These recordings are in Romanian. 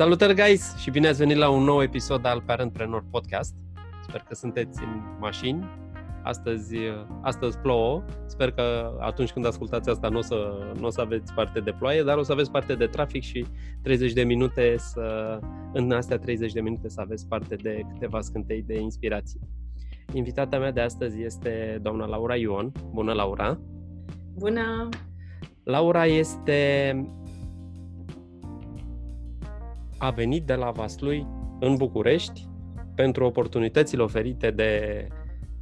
Salutări, guys, și bine ați venit la un nou episod al Parentpreneur Podcast. Sper că sunteți în mașini. Astăzi, astăzi plouă. Sper că atunci când ascultați asta nu o, să, nu o să aveți parte de ploaie, dar o să aveți parte de trafic și 30 de minute să, în astea 30 de minute să aveți parte de câteva scântei de inspirație. Invitata mea de astăzi este doamna Laura Ion. Bună, Laura! Bună! Laura este a venit de la Vaslui în București pentru oportunitățile oferite de,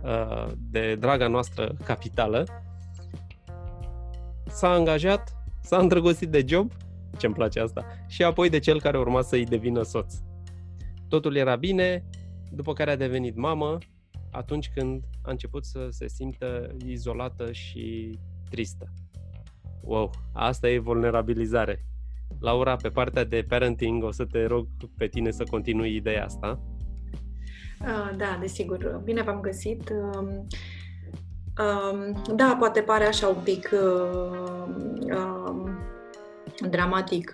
uh, de draga noastră capitală. S-a angajat, s-a îndrăgostit de job, ce-mi place asta, și apoi de cel care urma să-i devină soț. Totul era bine, după care a devenit mamă, atunci când a început să se simtă izolată și tristă. Wow, asta e vulnerabilizare. Laura, pe partea de parenting, o să te rog pe tine să continui ideea asta. Uh, da, desigur. Bine v-am găsit. Uh, uh, da, poate pare așa un pic uh, uh, dramatic.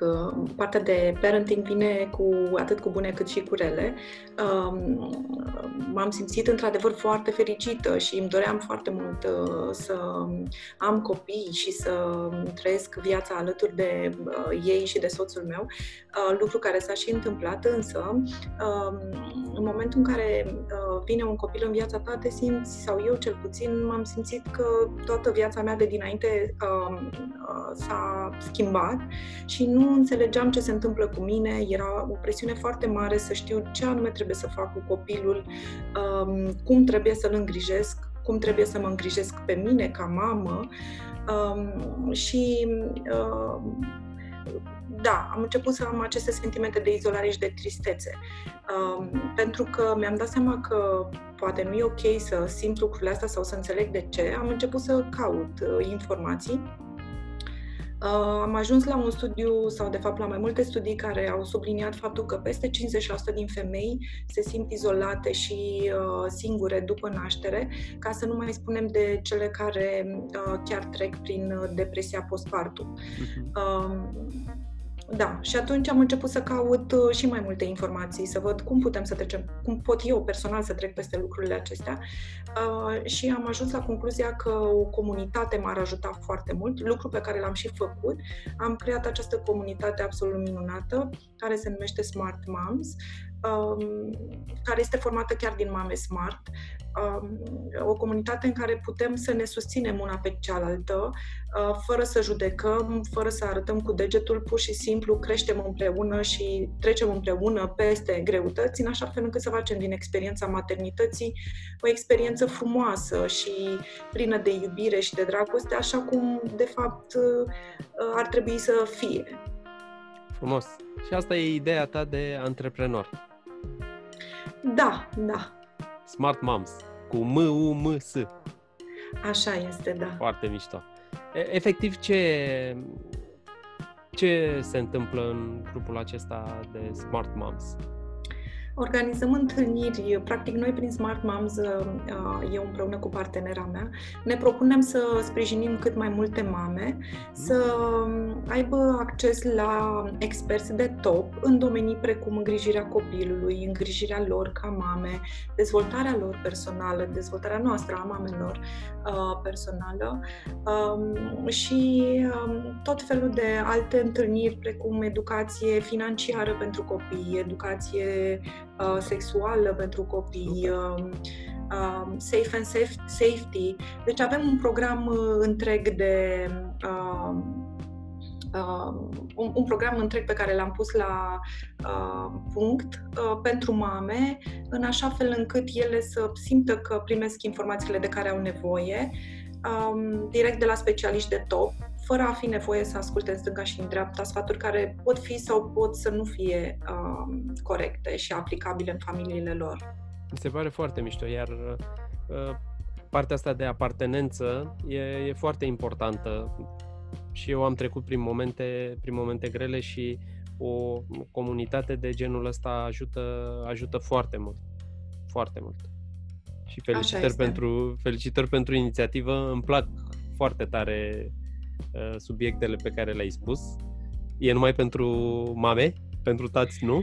Partea de parenting vine cu atât cu bune cât și cu rele. M-am simțit într-adevăr foarte fericită și îmi doream foarte mult uh, să am copii și să trăiesc viața alături de uh, ei și de soțul meu, uh, lucru care s-a și întâmplat, însă um, în momentul în care vine un copil în viața ta, te simți, sau eu cel puțin, m-am simțit că toată viața mea de dinainte um, s-a schimbat și nu înțelegeam ce se întâmplă cu mine. Era o presiune foarte mare să știu ce anume trebuie să fac cu copilul, um, cum trebuie să-l îngrijesc, cum trebuie să mă îngrijesc pe mine ca mamă um, și um, da, am început să am aceste sentimente de izolare și de tristețe. Um, pentru că mi-am dat seama că poate nu e ok să simt lucrurile astea sau să înțeleg de ce, am început să caut uh, informații Uh, am ajuns la un studiu, sau de fapt la mai multe studii care au subliniat faptul că peste 50% din femei se simt izolate și uh, singure după naștere, ca să nu mai spunem de cele care uh, chiar trec prin depresia postpartum. Uh-huh. Da, și atunci am început să caut uh, și mai multe informații, să văd cum putem să trecem, cum pot eu personal să trec peste lucrurile acestea uh, și am ajuns la concluzia că o comunitate m-ar ajuta foarte mult, lucru pe care l-am și făcut. Am creat această comunitate absolut minunată, care se numește Smart Moms, um, care este formată chiar din mame smart, um, o comunitate în care putem să ne susținem una pe cealaltă, uh, fără să judecăm, fără să arătăm cu degetul, pur și simplu creștem împreună și trecem împreună peste greutăți, în așa fel încât să facem din experiența maternității o experiență frumoasă și plină de iubire și de dragoste, așa cum, de fapt, uh, ar trebui să fie. Frumos. Și asta e ideea ta de antreprenor. Da, da. Smart Moms, cu M-U-M-S. Așa este, da. Foarte mișto. Efectiv, ce, ce se întâmplă în grupul acesta de Smart Moms? Organizăm întâlniri, practic noi prin Smart Moms, uh, eu împreună cu partenera mea, ne propunem să sprijinim cât mai multe mame, să aibă acces la experți de top în domenii precum îngrijirea copilului, îngrijirea lor ca mame, dezvoltarea lor personală, dezvoltarea noastră a mamelor uh, personală um, și um, tot felul de alte întâlniri precum educație financiară pentru copii, educație Uh, sexuală pentru copii, uh, uh, safe and safe, safety. Deci avem un program uh, întreg de uh, Uh, un, un program întreg pe care l-am pus la uh, punct uh, pentru mame, în așa fel încât ele să simtă că primesc informațiile de care au nevoie, um, direct de la specialiști de top, fără a fi nevoie să asculte în stânga și în dreapta sfaturi care pot fi sau pot să nu fie uh, corecte și aplicabile în familiile lor. Mi se pare foarte mișto, iar uh, partea asta de apartenență e, e foarte importantă și eu am trecut prin momente, prin momente grele și o comunitate de genul ăsta ajută, ajută foarte mult. Foarte mult. Și felicitări pentru, felicitări pentru inițiativă. Îmi plac foarte tare Uh, subiectele pe care le-ai spus. E numai pentru mame? pentru tați nu?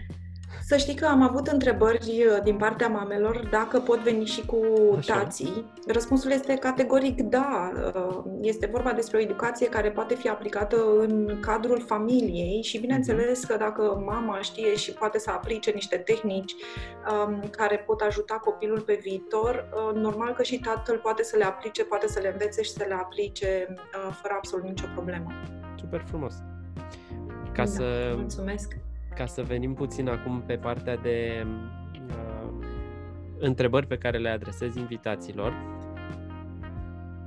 Să știi că am avut întrebări uh, din partea mamelor dacă pot veni și cu Așa. tații. Răspunsul este categoric da. Uh, este vorba despre o educație care poate fi aplicată în cadrul familiei și bineînțeles că dacă mama știe și poate să aplice niște tehnici um, care pot ajuta copilul pe viitor, uh, normal că și tatăl poate să le aplice, poate să le învețe și să le aplice fără absolut nicio problemă. Super frumos! Ca da, să mulțumesc ca să venim puțin acum pe partea de uh, întrebări pe care le adresez invitaților,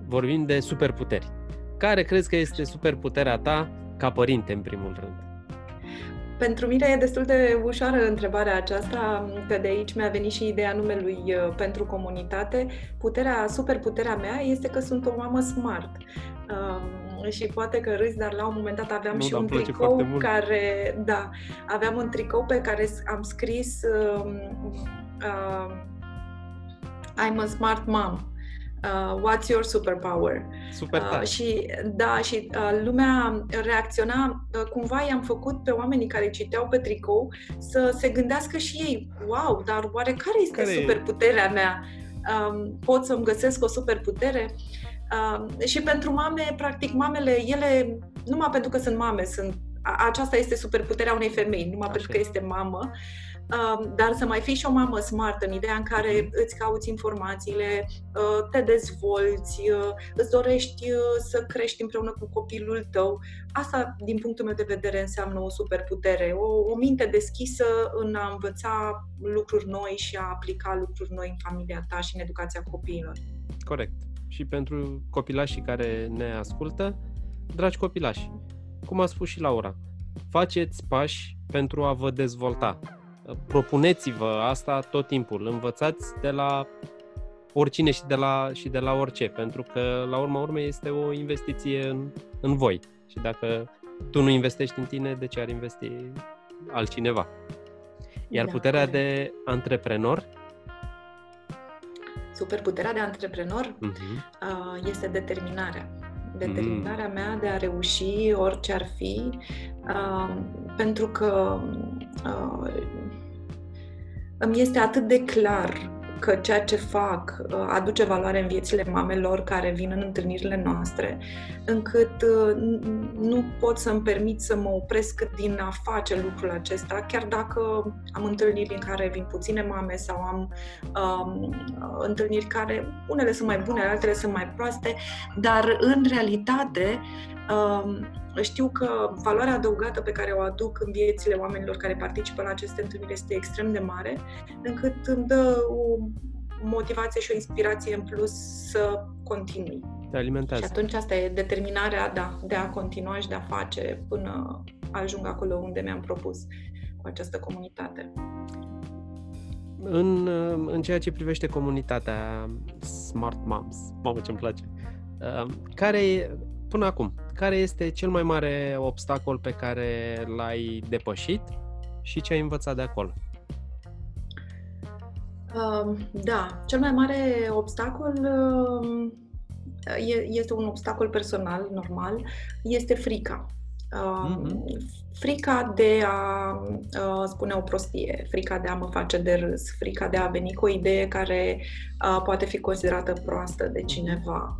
vorbim de superputeri. Care crezi că este superputerea ta ca părinte, în primul rând? Pentru mine e destul de ușoară întrebarea aceasta, că de aici mi-a venit și ideea numelui uh, pentru comunitate. Puterea, superputerea mea este că sunt o mamă smart. Um, și poate că râzi, dar la un moment dat aveam nu, și un tricou care, da, aveam un tricou pe care am scris uh, uh, I'm a smart mom. Uh, what's your superpower? Super uh, și da, și uh, lumea reacționa, uh, cumva i-am făcut pe oamenii care citeau pe tricou să se gândească și ei, wow, dar oare care este care superputerea mea? Um, pot să-mi găsesc o superputere? Uh, Uh, și pentru mame, practic, mamele, ele, numai pentru că sunt mame, sunt aceasta este superputerea unei femei, numai Așa. pentru că este mamă, uh, dar să mai fii și o mamă smart în ideea în care mhm. îți cauți informațiile, uh, te dezvolți, uh, îți dorești să crești împreună cu copilul tău. Asta, din punctul meu de vedere, înseamnă o superputere, o, o minte deschisă în a învăța lucruri noi și a aplica lucruri noi în familia ta și în educația copiilor. Corect și pentru copilașii care ne ascultă, dragi copilași, cum a spus și Laura, faceți pași pentru a vă dezvolta. Propuneți-vă asta tot timpul, învățați de la oricine și de la, și de la orice, pentru că la urma urmei este o investiție în, în voi. Și dacă tu nu investești în tine, de ce ar investi altcineva? Iar da, puterea de antreprenor Superputerea de antreprenor uh-huh. este determinarea. Determinarea mm. mea de a reuși orice ar fi, uh, pentru că uh, îmi este atât de clar că ceea ce fac uh, aduce valoare în viețile mamelor care vin în întâlnirile noastre, încât uh, nu pot să-mi permit să mă opresc din a face lucrul acesta, chiar dacă am întâlniri în care vin puține mame sau am um, întâlniri care unele sunt mai bune, altele sunt mai proaste, dar în realitate um, știu că valoarea adăugată pe care o aduc în viețile oamenilor care participă la aceste întâlniri este extrem de mare, încât îmi dă o motivație și o inspirație în plus să continui. Te alimentează. Și atunci asta e determinarea da, de a continua și de a face până ajung acolo unde mi-am propus cu această comunitate. În, în ceea ce privește comunitatea Smart Moms, mamă ce-mi place, uh, care până acum, care este cel mai mare obstacol pe care l-ai depășit și ce ai învățat de acolo? Uh, da, cel mai mare obstacol uh, este un obstacol personal, normal, este frica. Uh, mm-hmm. Frica de a uh, spune o prostie, frica de a mă face de râs, frica de a veni cu o idee care uh, poate fi considerată proastă de cineva.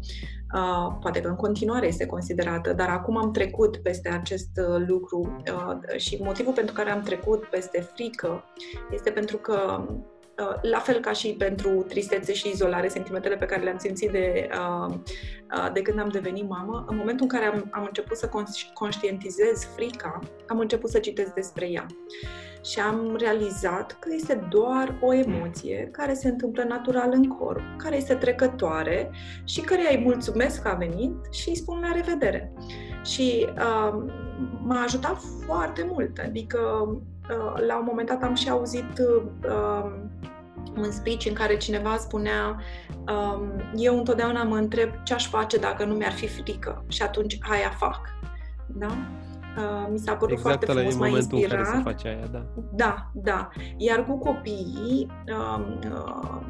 Uh, poate că în continuare este considerată, dar acum am trecut peste acest uh, lucru uh, și motivul pentru care am trecut peste frică este pentru că Uh, la fel ca și pentru tristețe și izolare, sentimentele pe care le-am simțit de, uh, uh, de când am devenit mamă, în momentul în care am, am început să conștientizez frica, am început să citesc despre ea. Și am realizat că este doar o emoție care se întâmplă natural în corp, care este trecătoare și care îi mulțumesc că a venit și îi spun la revedere. Și uh, m-a ajutat foarte mult, adică uh, la un moment dat am și auzit uh, un speech în care cineva spunea um, eu întotdeauna mă întreb ce aș face dacă nu mi-ar fi frică și atunci aia fac. Da? Uh, mi s-a părut exact foarte frumos, m-a inspirat. În care se face aia, da. Da, da. Iar cu copiii, uh, uh,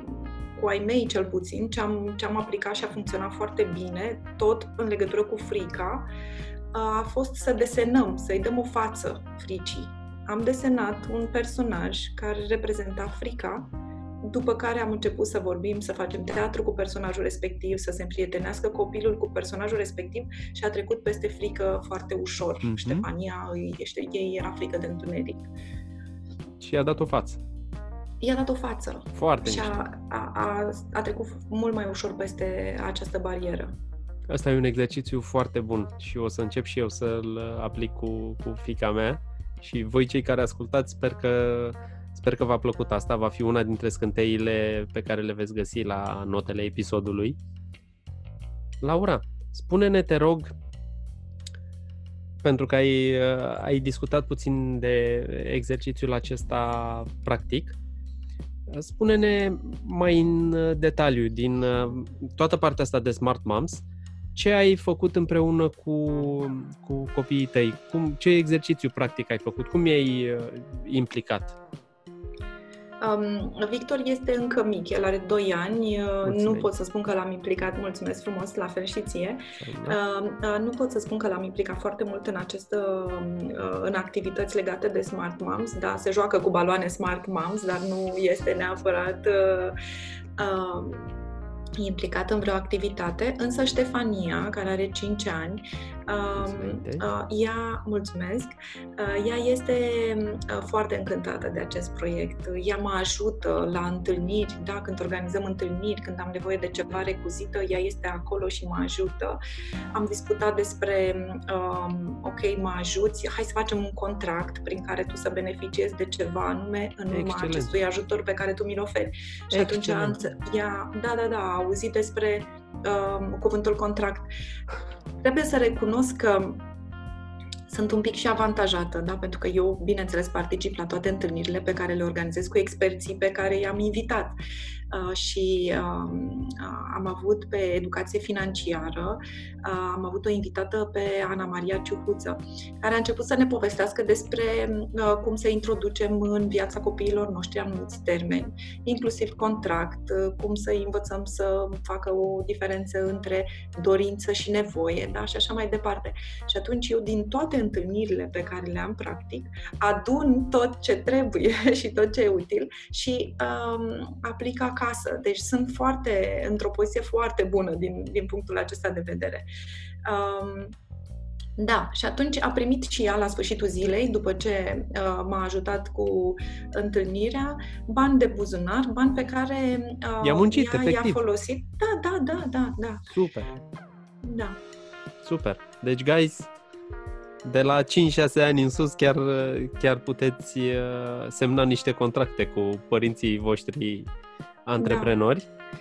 cu ai mei cel puțin, ce am, ce am aplicat și a funcționat foarte bine, tot în legătură cu frica, uh, a fost să desenăm, să-i dăm o față fricii am desenat un personaj care reprezenta frica, după care am început să vorbim, să facem teatru cu personajul respectiv, să se împrietenească copilul cu personajul respectiv și a trecut peste frică foarte ușor. Mm-hmm. Ștefania, ei era frică de întuneric. Și i-a dat o față. I-a dat o față. Foarte Și a, a, a, a trecut mult mai ușor peste această barieră. Asta e un exercițiu foarte bun și o să încep și eu să-l aplic cu, cu fica mea și voi cei care ascultați, sper că, sper că v-a plăcut asta, va fi una dintre scânteile pe care le veți găsi la notele episodului. Laura, spune-ne, te rog, pentru că ai, ai discutat puțin de exercițiul acesta practic, spune-ne mai în detaliu din toată partea asta de Smart Moms, ce ai făcut împreună cu, cu copiii tăi? Cum, ce exercițiu practic ai făcut? Cum i-ai uh, implicat? Um, Victor este încă mic, el are 2 ani, uh, mulțumesc. nu pot să spun că l-am implicat, mulțumesc frumos, la fel și ție. Uh, uh, nu pot să spun că l-am implicat foarte mult în acest, uh, în activități legate de Smart Moms, da, se joacă cu baloane Smart Moms, dar nu este neapărat uh, uh, implicat în vreo activitate, însă Ștefania, care are 5 ani, Uh, ea, mulțumesc, uh, ea este uh, foarte încântată de acest proiect. Ea mă ajută la întâlniri, da, când organizăm întâlniri, când am nevoie de ceva recuzită, ea este acolo și mă ajută. Am discutat despre, um, ok, mă ajuți, hai să facem un contract prin care tu să beneficiezi de ceva anume în urma Excelent. acestui ajutor pe care tu mi-l oferi. Și Excelent. atunci ea, da, da, da, a auzit despre um, cuvântul contract. Trebuie să recunosc că sunt un pic și avantajată, da? pentru că eu, bineînțeles, particip la toate întâlnirile pe care le organizez cu experții pe care i-am invitat. Uh, și um, uh, am avut pe educație financiară, uh, am avut o invitată pe Ana Maria Ciuhuță, care a început să ne povestească despre cum să introducem în viața copiilor noștri anumiți termeni, inclusiv contract, cum să învățăm să facă o diferență între dorință și nevoie, da? și așa mai departe. Și atunci eu, din toate întâlnirile pe care le am practic, adun tot ce trebuie și tot ce e util și um, aplic acasă acasă. Deci sunt foarte, într-o poziție foarte bună din, din punctul acesta de vedere. Um, da, și atunci a primit și ea la sfârșitul zilei, după ce uh, m-a ajutat cu întâlnirea, bani de buzunar, bani pe care uh, i-a, muncit, ea efectiv. i-a folosit. Da, da, da, da, da. Super. Da. Super. Deci, guys, de la 5-6 ani în sus chiar, chiar puteți uh, semna niște contracte cu părinții voștri antreprenori. Da.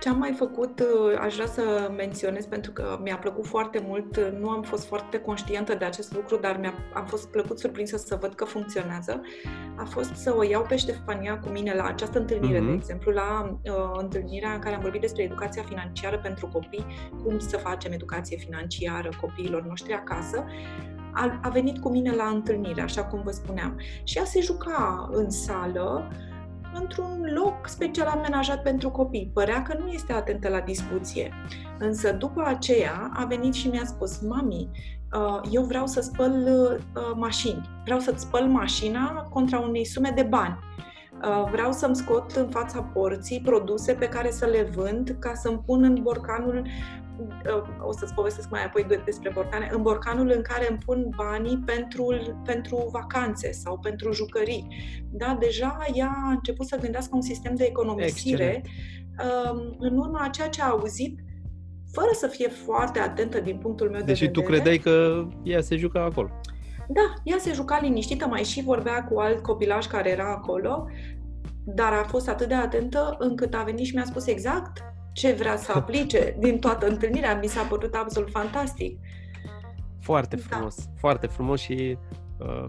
Ce am mai făcut, uh, aș vrea să menționez pentru că mi-a plăcut foarte mult, nu am fost foarte conștientă de acest lucru, dar mi-a, am fost plăcut surprinsă să văd că funcționează, a fost să o iau pe Ștefania cu mine la această întâlnire, uh-huh. de exemplu, la uh, întâlnirea în care am vorbit despre educația financiară pentru copii, cum să facem educație financiară copiilor noștri acasă, a, a venit cu mine la întâlnire, așa cum vă spuneam. Și ea se juca în sală, într-un loc special amenajat pentru copii. Părea că nu este atentă la discuție. Însă după aceea a venit și mi-a spus, mami, uh, eu vreau să spăl uh, mașini. Vreau să-ți spăl mașina contra unei sume de bani. Uh, vreau să-mi scot în fața porții produse pe care să le vând ca să-mi pun în borcanul o să-ți povestesc mai apoi despre borcane, în borcanul în care îmi pun banii pentru, pentru vacanțe sau pentru jucării. Da, deja ea a început să gândească un sistem de economisire Excelent. Um, în urma a ceea ce a auzit fără să fie foarte atentă din punctul meu de Deși vedere. tu credeai că ea se juca acolo. Da, ea se juca liniștită, mai și vorbea cu alt copilaj care era acolo, dar a fost atât de atentă încât a venit și mi-a spus exact ce vrea să aplice din toată întâlnirea. Mi s-a părut absolut fantastic. Foarte da. frumos, da. foarte frumos și uh,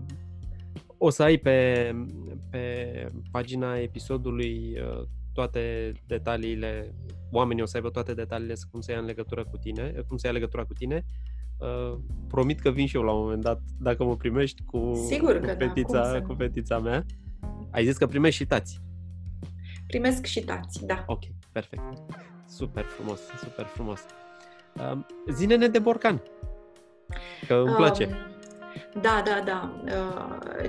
o să ai pe, pe pagina episodului uh, toate detaliile, oamenii o să aibă toate detaliile cum să ia în legătură cu tine, cum să ia legătura cu tine. Uh, promit că vin și eu la un moment dat, dacă mă primești cu, Sigur cu, că petița, da, cu petița mea. Ai zis că primești și tați. Primesc și tați, da. Ok, perfect. Super frumos, super frumos. Um, zine-ne de borcan, că îmi place. Um, Da, da, da.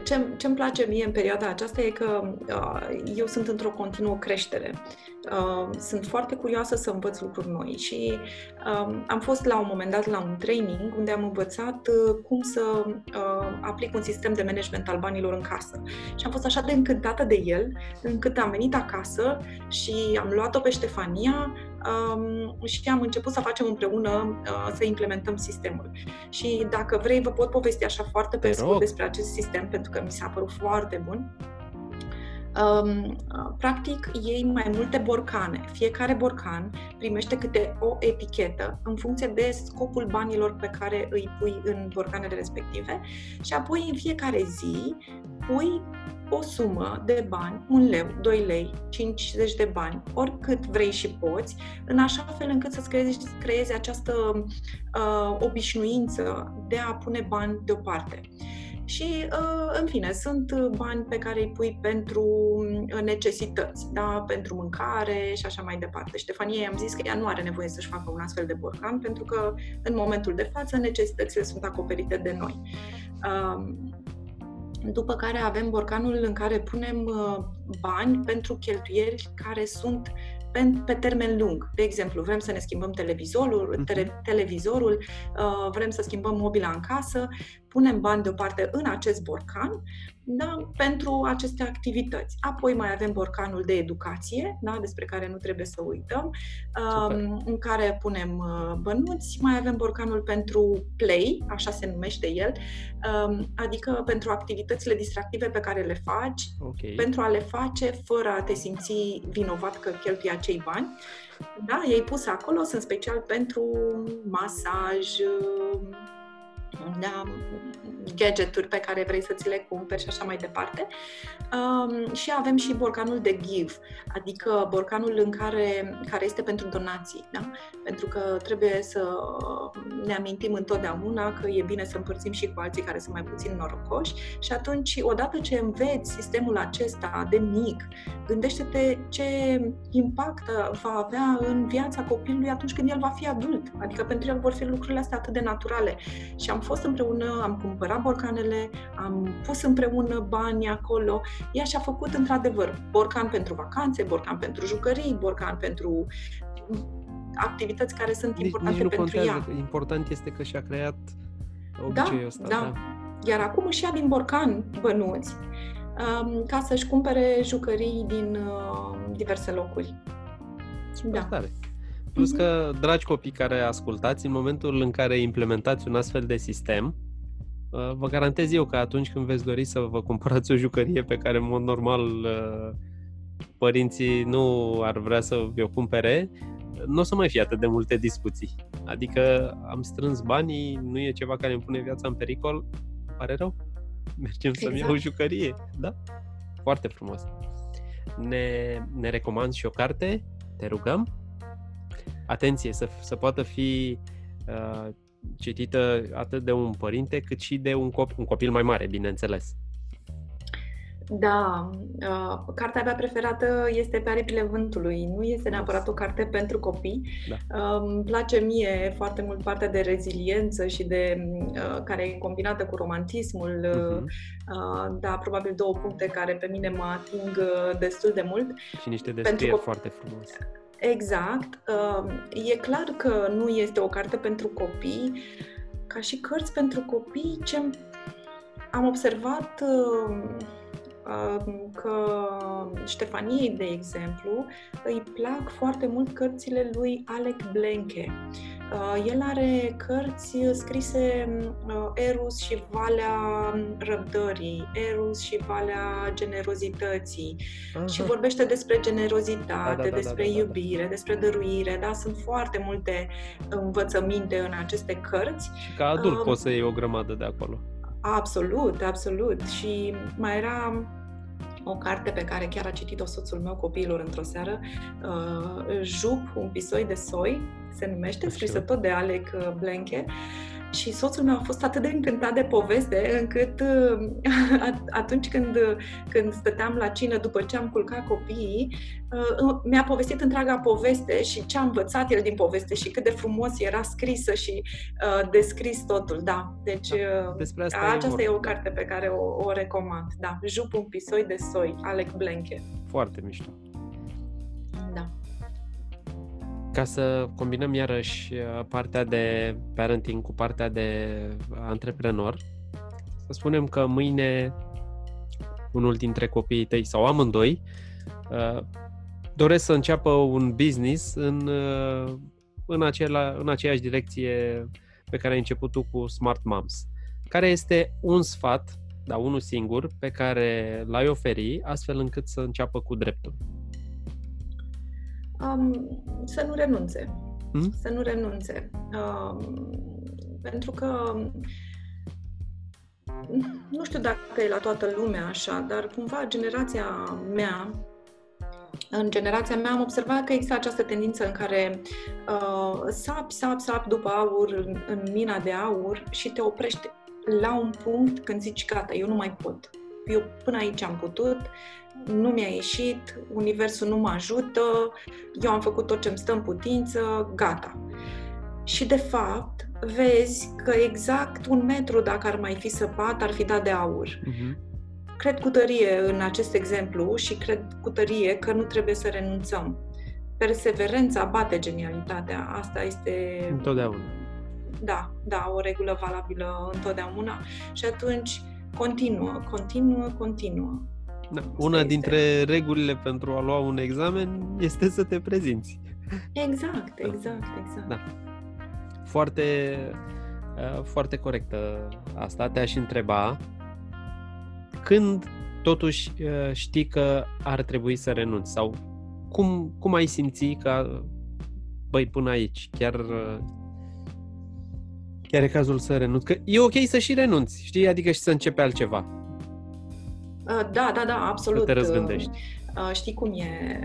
Ce, ce-mi place mie în perioada aceasta e că eu sunt într-o continuă creștere. Sunt foarte curioasă să învăț lucruri noi și am fost la un moment dat la un training unde am învățat cum să aplic un sistem de management al banilor în casă. Și am fost așa de încântată de el, încât am venit acasă și am luat-o pe Ștefania um, și am început să facem împreună uh, să implementăm sistemul. Și dacă vrei, vă pot povesti așa foarte pe scurt despre acest sistem, pentru că mi s-a părut foarte bun. Um, practic, iei mai multe borcane. Fiecare borcan primește câte o etichetă în funcție de scopul banilor pe care îi pui în borcanele respective și apoi în fiecare zi pui o sumă de bani, un leu, 2 lei, 50 de bani, oricât vrei și poți, în așa fel încât să-ți creezi, creezi această uh, obișnuință de a pune bani deoparte. Și, uh, în fine, sunt bani pe care îi pui pentru uh, necesități, da? pentru mâncare și așa mai departe. Ștefanie i-am zis că ea nu are nevoie să-și facă un astfel de borcan, pentru că, în momentul de față, necesitățile sunt acoperite de noi. Uh, după care avem borcanul în care punem uh, bani pentru cheltuieli care sunt pe, pe termen lung. De exemplu, vrem să ne schimbăm televizorul, mhm. tele, televizorul uh, vrem să schimbăm mobila în casă, punem bani deoparte în acest borcan da, pentru aceste activități. Apoi mai avem borcanul de educație, da, despre care nu trebuie să uităm, um, în care punem uh, bănuți. Mai avem borcanul pentru play, așa se numește el, um, adică pentru activitățile distractive pe care le faci, okay. pentru a le face fără a te simți vinovat că cheltui acei bani. Da, ei pus acolo, sunt special pentru masaj, da, gadgeturi pe care vrei să ți le cumperi și așa mai departe. Um, și avem și borcanul de give, adică borcanul în care, care este pentru donații, da? pentru că trebuie să ne amintim întotdeauna că e bine să împărțim și cu alții care sunt mai puțin norocoși și atunci, odată ce înveți sistemul acesta de mic, gândește-te ce impact va avea în viața copilului atunci când el va fi adult, adică pentru el vor fi lucrurile astea atât de naturale. Și am fost împreună, am cumpărat borcanele, am pus împreună bani acolo. Ea și-a făcut într-adevăr borcan pentru vacanțe, borcan pentru jucării, borcan pentru activități care sunt deci importante nici nu pentru contează. ea. Important este că și-a creat obiceiul da, ăsta. Da. da. Iar acum își ia din borcan bănuți um, ca să-și cumpere jucării din uh, diverse locuri. Super da. Tare. Plus mhm. că, dragi copii care ascultați, în momentul în care implementați un astfel de sistem, uh, vă garantez eu că atunci când veți dori să vă cumpărați o jucărie pe care, în mod normal, uh, părinții nu ar vrea să vi-o cumpere, nu o să mai fie atât de multe discuții. Adică am strâns banii, nu e ceva care îmi pune viața în pericol, pare rău. Mergem exact. să-mi iau o exact. jucărie, da? Foarte frumos. Ne, ne recomand și o carte, te rugăm? Atenție, să, să poată fi uh, citită atât de un părinte cât și de un, cop- un copil mai mare, bineînțeles. Da, uh, cartea mea preferată este Pe aripile vântului. Nu este neapărat o carte pentru copii. Da. Uh, îmi place mie foarte mult partea de reziliență și de uh, care e combinată cu romantismul. Uh-huh. Uh, da, probabil două puncte care pe mine mă ating uh, destul de mult. Și niște descrieri pentru foarte frumoase. Exact. Um, e clar că nu este o carte pentru copii. Ca și cărți pentru copii, ce am observat um, um, că Ștefaniei, de exemplu, îi plac foarte mult cărțile lui Alec Blenche. Uh, el are cărți scrise uh, Eros și Valea Răbdării, Eros și Valea Generozității Aha. și vorbește despre generozitate, da, da, da, despre da, da, da, iubire, da. despre dăruire, da? Sunt foarte multe învățăminte în aceste cărți. Și ca adult uh, poți să iei o grămadă de acolo. Absolut, absolut. Și mai era o carte pe care chiar a citit-o soțul meu copiilor într-o seară, uh, Jup, un pisoi de soi, se numește, scrisă tot de Alec Blenche. Și soțul meu a fost atât de încântat de poveste încât atunci când, când stăteam la cină după ce am culcat copiii, mi-a povestit întreaga poveste și ce a învățat el din poveste și cât de frumos era scrisă și uh, descris totul, da. Deci da, despre asta aceasta e, e o carte pe care o, o recomand, da. Jup un pisoi de soi, Alec Blanke. Foarte mișto. Ca să combinăm iarăși uh, partea de parenting cu partea de antreprenor, să spunem că mâine unul dintre copiii tăi sau amândoi uh, doresc să înceapă un business în, uh, în, acela, în aceeași direcție pe care ai început tu cu Smart Moms. Care este un sfat, da, unul singur, pe care l-ai oferi astfel încât să înceapă cu dreptul? Um, să nu renunțe. Hmm? Să nu renunțe. Um, pentru că nu știu dacă e la toată lumea așa, dar cumva generația mea, în generația mea am observat că există această tendință în care uh, sap, sap, sap după aur în, în mina de aur și te oprești la un punct când zici gata, eu nu mai pot. Eu până aici am putut, nu mi-a ieșit, universul nu mă ajută, eu am făcut tot ce îmi stă în putință, gata. Și de fapt, vezi că exact un metru, dacă ar mai fi săpat, ar fi dat de aur. Uh-huh. Cred cu tărie în acest exemplu și cred cu tărie că nu trebuie să renunțăm. Perseverența bate genialitatea. Asta este... Întotdeauna. Da, da, o regulă valabilă întotdeauna. Și atunci continuă, continuă, continuă. Da. Una dintre regulile pentru a lua un examen este să te prezinți. Exact, exact, exact. Da. Foarte, uh, foarte corectă asta. Te-aș întreba când totuși uh, știi că ar trebui să renunți sau cum, cum ai simți că băi, până aici, chiar uh, chiar e cazul să renunți. Că e ok să și renunți, știi? Adică și să începe altceva. Uh, da, da, da, absolut. Să te răzgândești. Uh, știi cum e?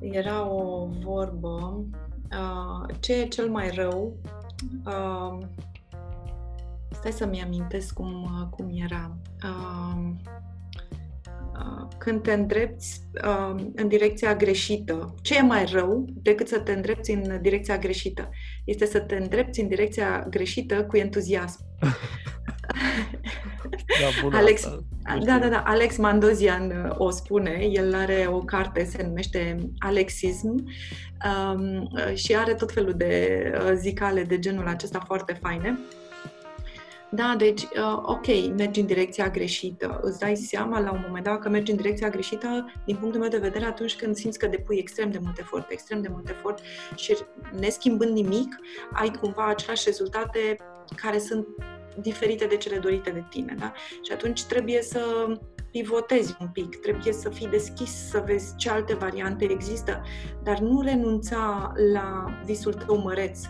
Era o vorbă. Ce e cel mai rău? Stai să-mi amintesc cum, cum era. Când te îndrepți în direcția greșită, ce e mai rău decât să te îndrepți în direcția greșită? Este să te îndrepți în direcția greșită cu entuziasm. Da, Alex, da, da, da, Alex Mandozian uh, o spune, el are o carte, se numește Alexism um, uh, și are tot felul de uh, zicale de genul acesta foarte faine. Da, deci, uh, ok, mergi în direcția greșită. Îți dai seama la un moment dat că mergi în direcția greșită, din punctul meu de vedere, atunci când simți că depui extrem de mult efort, extrem de mult efort și neschimbând nimic, ai cumva aceleași rezultate care sunt diferite de cele dorite de tine, da? Și atunci trebuie să pivotezi un pic, trebuie să fii deschis să vezi ce alte variante există, dar nu renunța la visul tău măreț,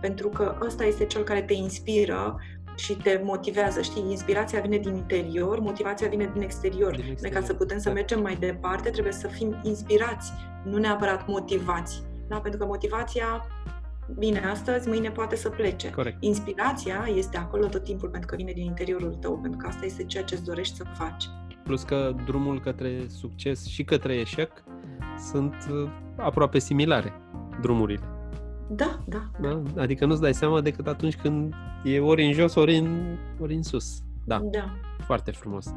pentru că ăsta este cel care te inspiră și te motivează, știi? Inspirația vine din interior, motivația vine din exterior. Din exterior. Noi, ca să putem să da. mergem mai departe, trebuie să fim inspirați, nu neapărat motivați. Da? Pentru că motivația bine astăzi, mâine poate să plece. Corect. Inspirația este acolo tot timpul pentru că vine din interiorul tău, pentru că asta este ceea ce îți dorești să faci. Plus că drumul către succes și către eșec sunt uh, aproape similare drumurile. Da, da, da. da? Adică nu-ți dai seama decât atunci când e ori în jos, ori în, ori în sus. Da. da. Foarte frumos.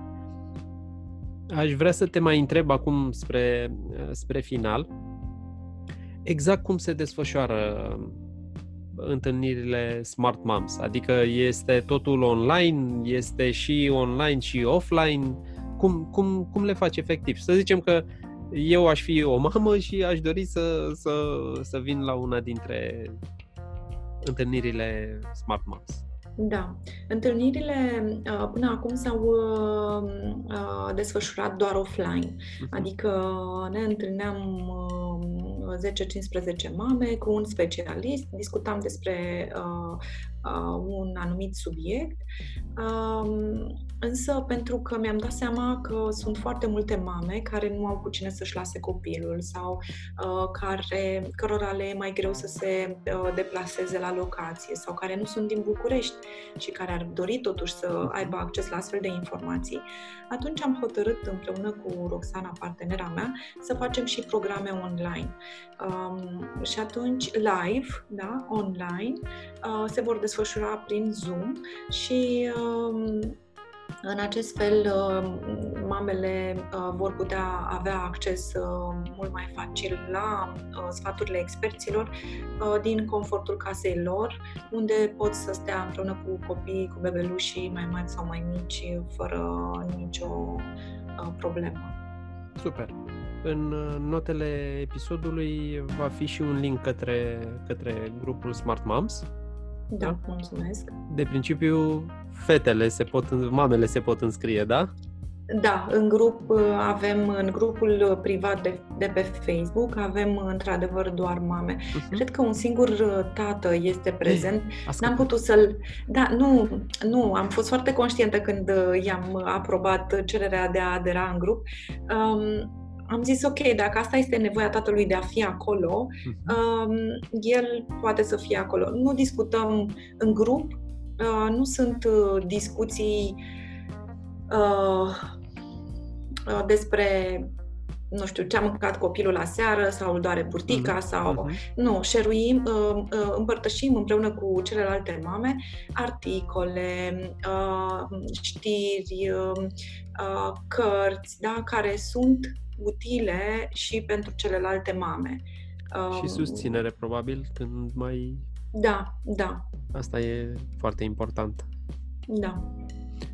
Aș vrea să te mai întreb acum spre, spre final exact cum se desfășoară întâlnirile Smart Moms? Adică este totul online, este și online și offline? Cum, cum, cum le faci efectiv? Să zicem că eu aș fi o mamă și aș dori să, să, să vin la una dintre întâlnirile Smart Moms. Da. Întâlnirile uh, până acum s-au uh, uh, desfășurat doar offline. Mhm. Adică ne întâlneam 10-15 mame cu un specialist, discutam despre uh, un anumit subiect. Um, însă, pentru că mi-am dat seama că sunt foarte multe mame care nu au cu cine să-și lase copilul sau uh, care, cărora le e mai greu să se uh, deplaseze la locație sau care nu sunt din București și care ar dori totuși să aibă acces la astfel de informații, atunci am hotărât împreună cu Roxana, partenera mea, să facem și programe online. Um, și atunci, live, da, online, uh, se vor desfășura prin Zoom și um, în acest fel, uh, mamele uh, vor putea avea acces uh, mult mai facil la sfaturile experților din confortul casei lor, unde pot să stea împreună cu copii, cu bebelușii mai mari sau mai mici, fără nicio problemă. Super! În notele episodului va fi și un link către, către grupul Smart Moms, da, da, mulțumesc. De principiu, fetele se pot, mamele se pot înscrie, da? Da, în grup uh, avem, în grupul privat de, de pe Facebook, avem uh, într-adevăr doar mame. Uh-huh. Cred că un singur uh, tată este prezent. N-am putut să-l... Da, nu, nu, am fost foarte conștientă când i-am aprobat cererea de a adera în grup. Um, am zis, ok, dacă asta este nevoia tatălui de a fi acolo, uh-huh. um, el poate să fie acolo. Nu discutăm în grup, uh, nu sunt uh, discuții uh, uh, despre nu știu, ce a mâncat copilul la seară sau îl doare burtica uh-huh. sau... Uh-huh. Nu, șeruim, uh, uh, împărtășim împreună cu celelalte mame articole, uh, știri, uh, uh, cărți, da, care sunt utile și pentru celelalte mame. Și um, susținere, probabil, când mai... Da, da. Asta e foarte important. Da.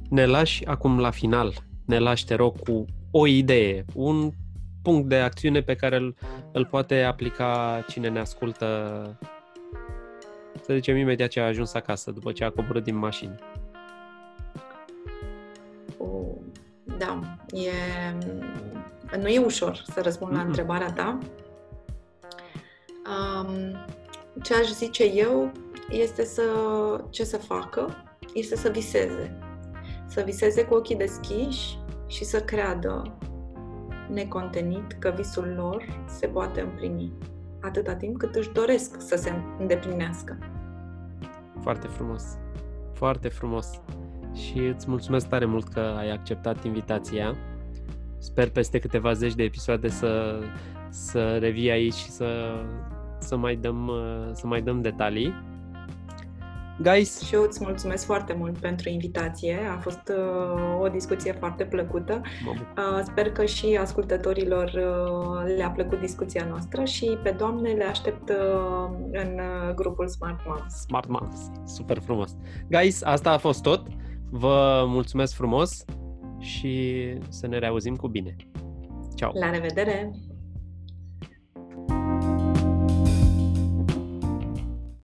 Ne lași acum la final, ne lași, te rog, cu o idee, un punct de acțiune pe care îl, îl poate aplica cine ne ascultă, să zicem, imediat ce a ajuns acasă, după ce a coborât din mașină. Oh, da, e nu e ușor să răspund mm-hmm. la întrebarea ta. Um, ce aș zice eu este să ce să facă este să viseze. Să viseze cu ochii deschiși și să creadă necontenit că visul lor se poate împlini atâta timp cât își doresc să se îndeplinească. Foarte frumos. Foarte frumos. Și îți mulțumesc tare mult că ai acceptat invitația. Sper peste câteva zeci de episoade să, să revii aici și să, să, mai dăm, să mai dăm detalii. Guys! Și eu îți mulțumesc foarte mult pentru invitație. A fost uh, o discuție foarte plăcută. Uh, sper că și ascultătorilor uh, le-a plăcut discuția noastră și pe doamne le aștept uh, în uh, grupul Smart Moms. Smart Moms. Super frumos. Guys, asta a fost tot. Vă mulțumesc frumos și să ne reauzim cu bine. Ciao! La revedere!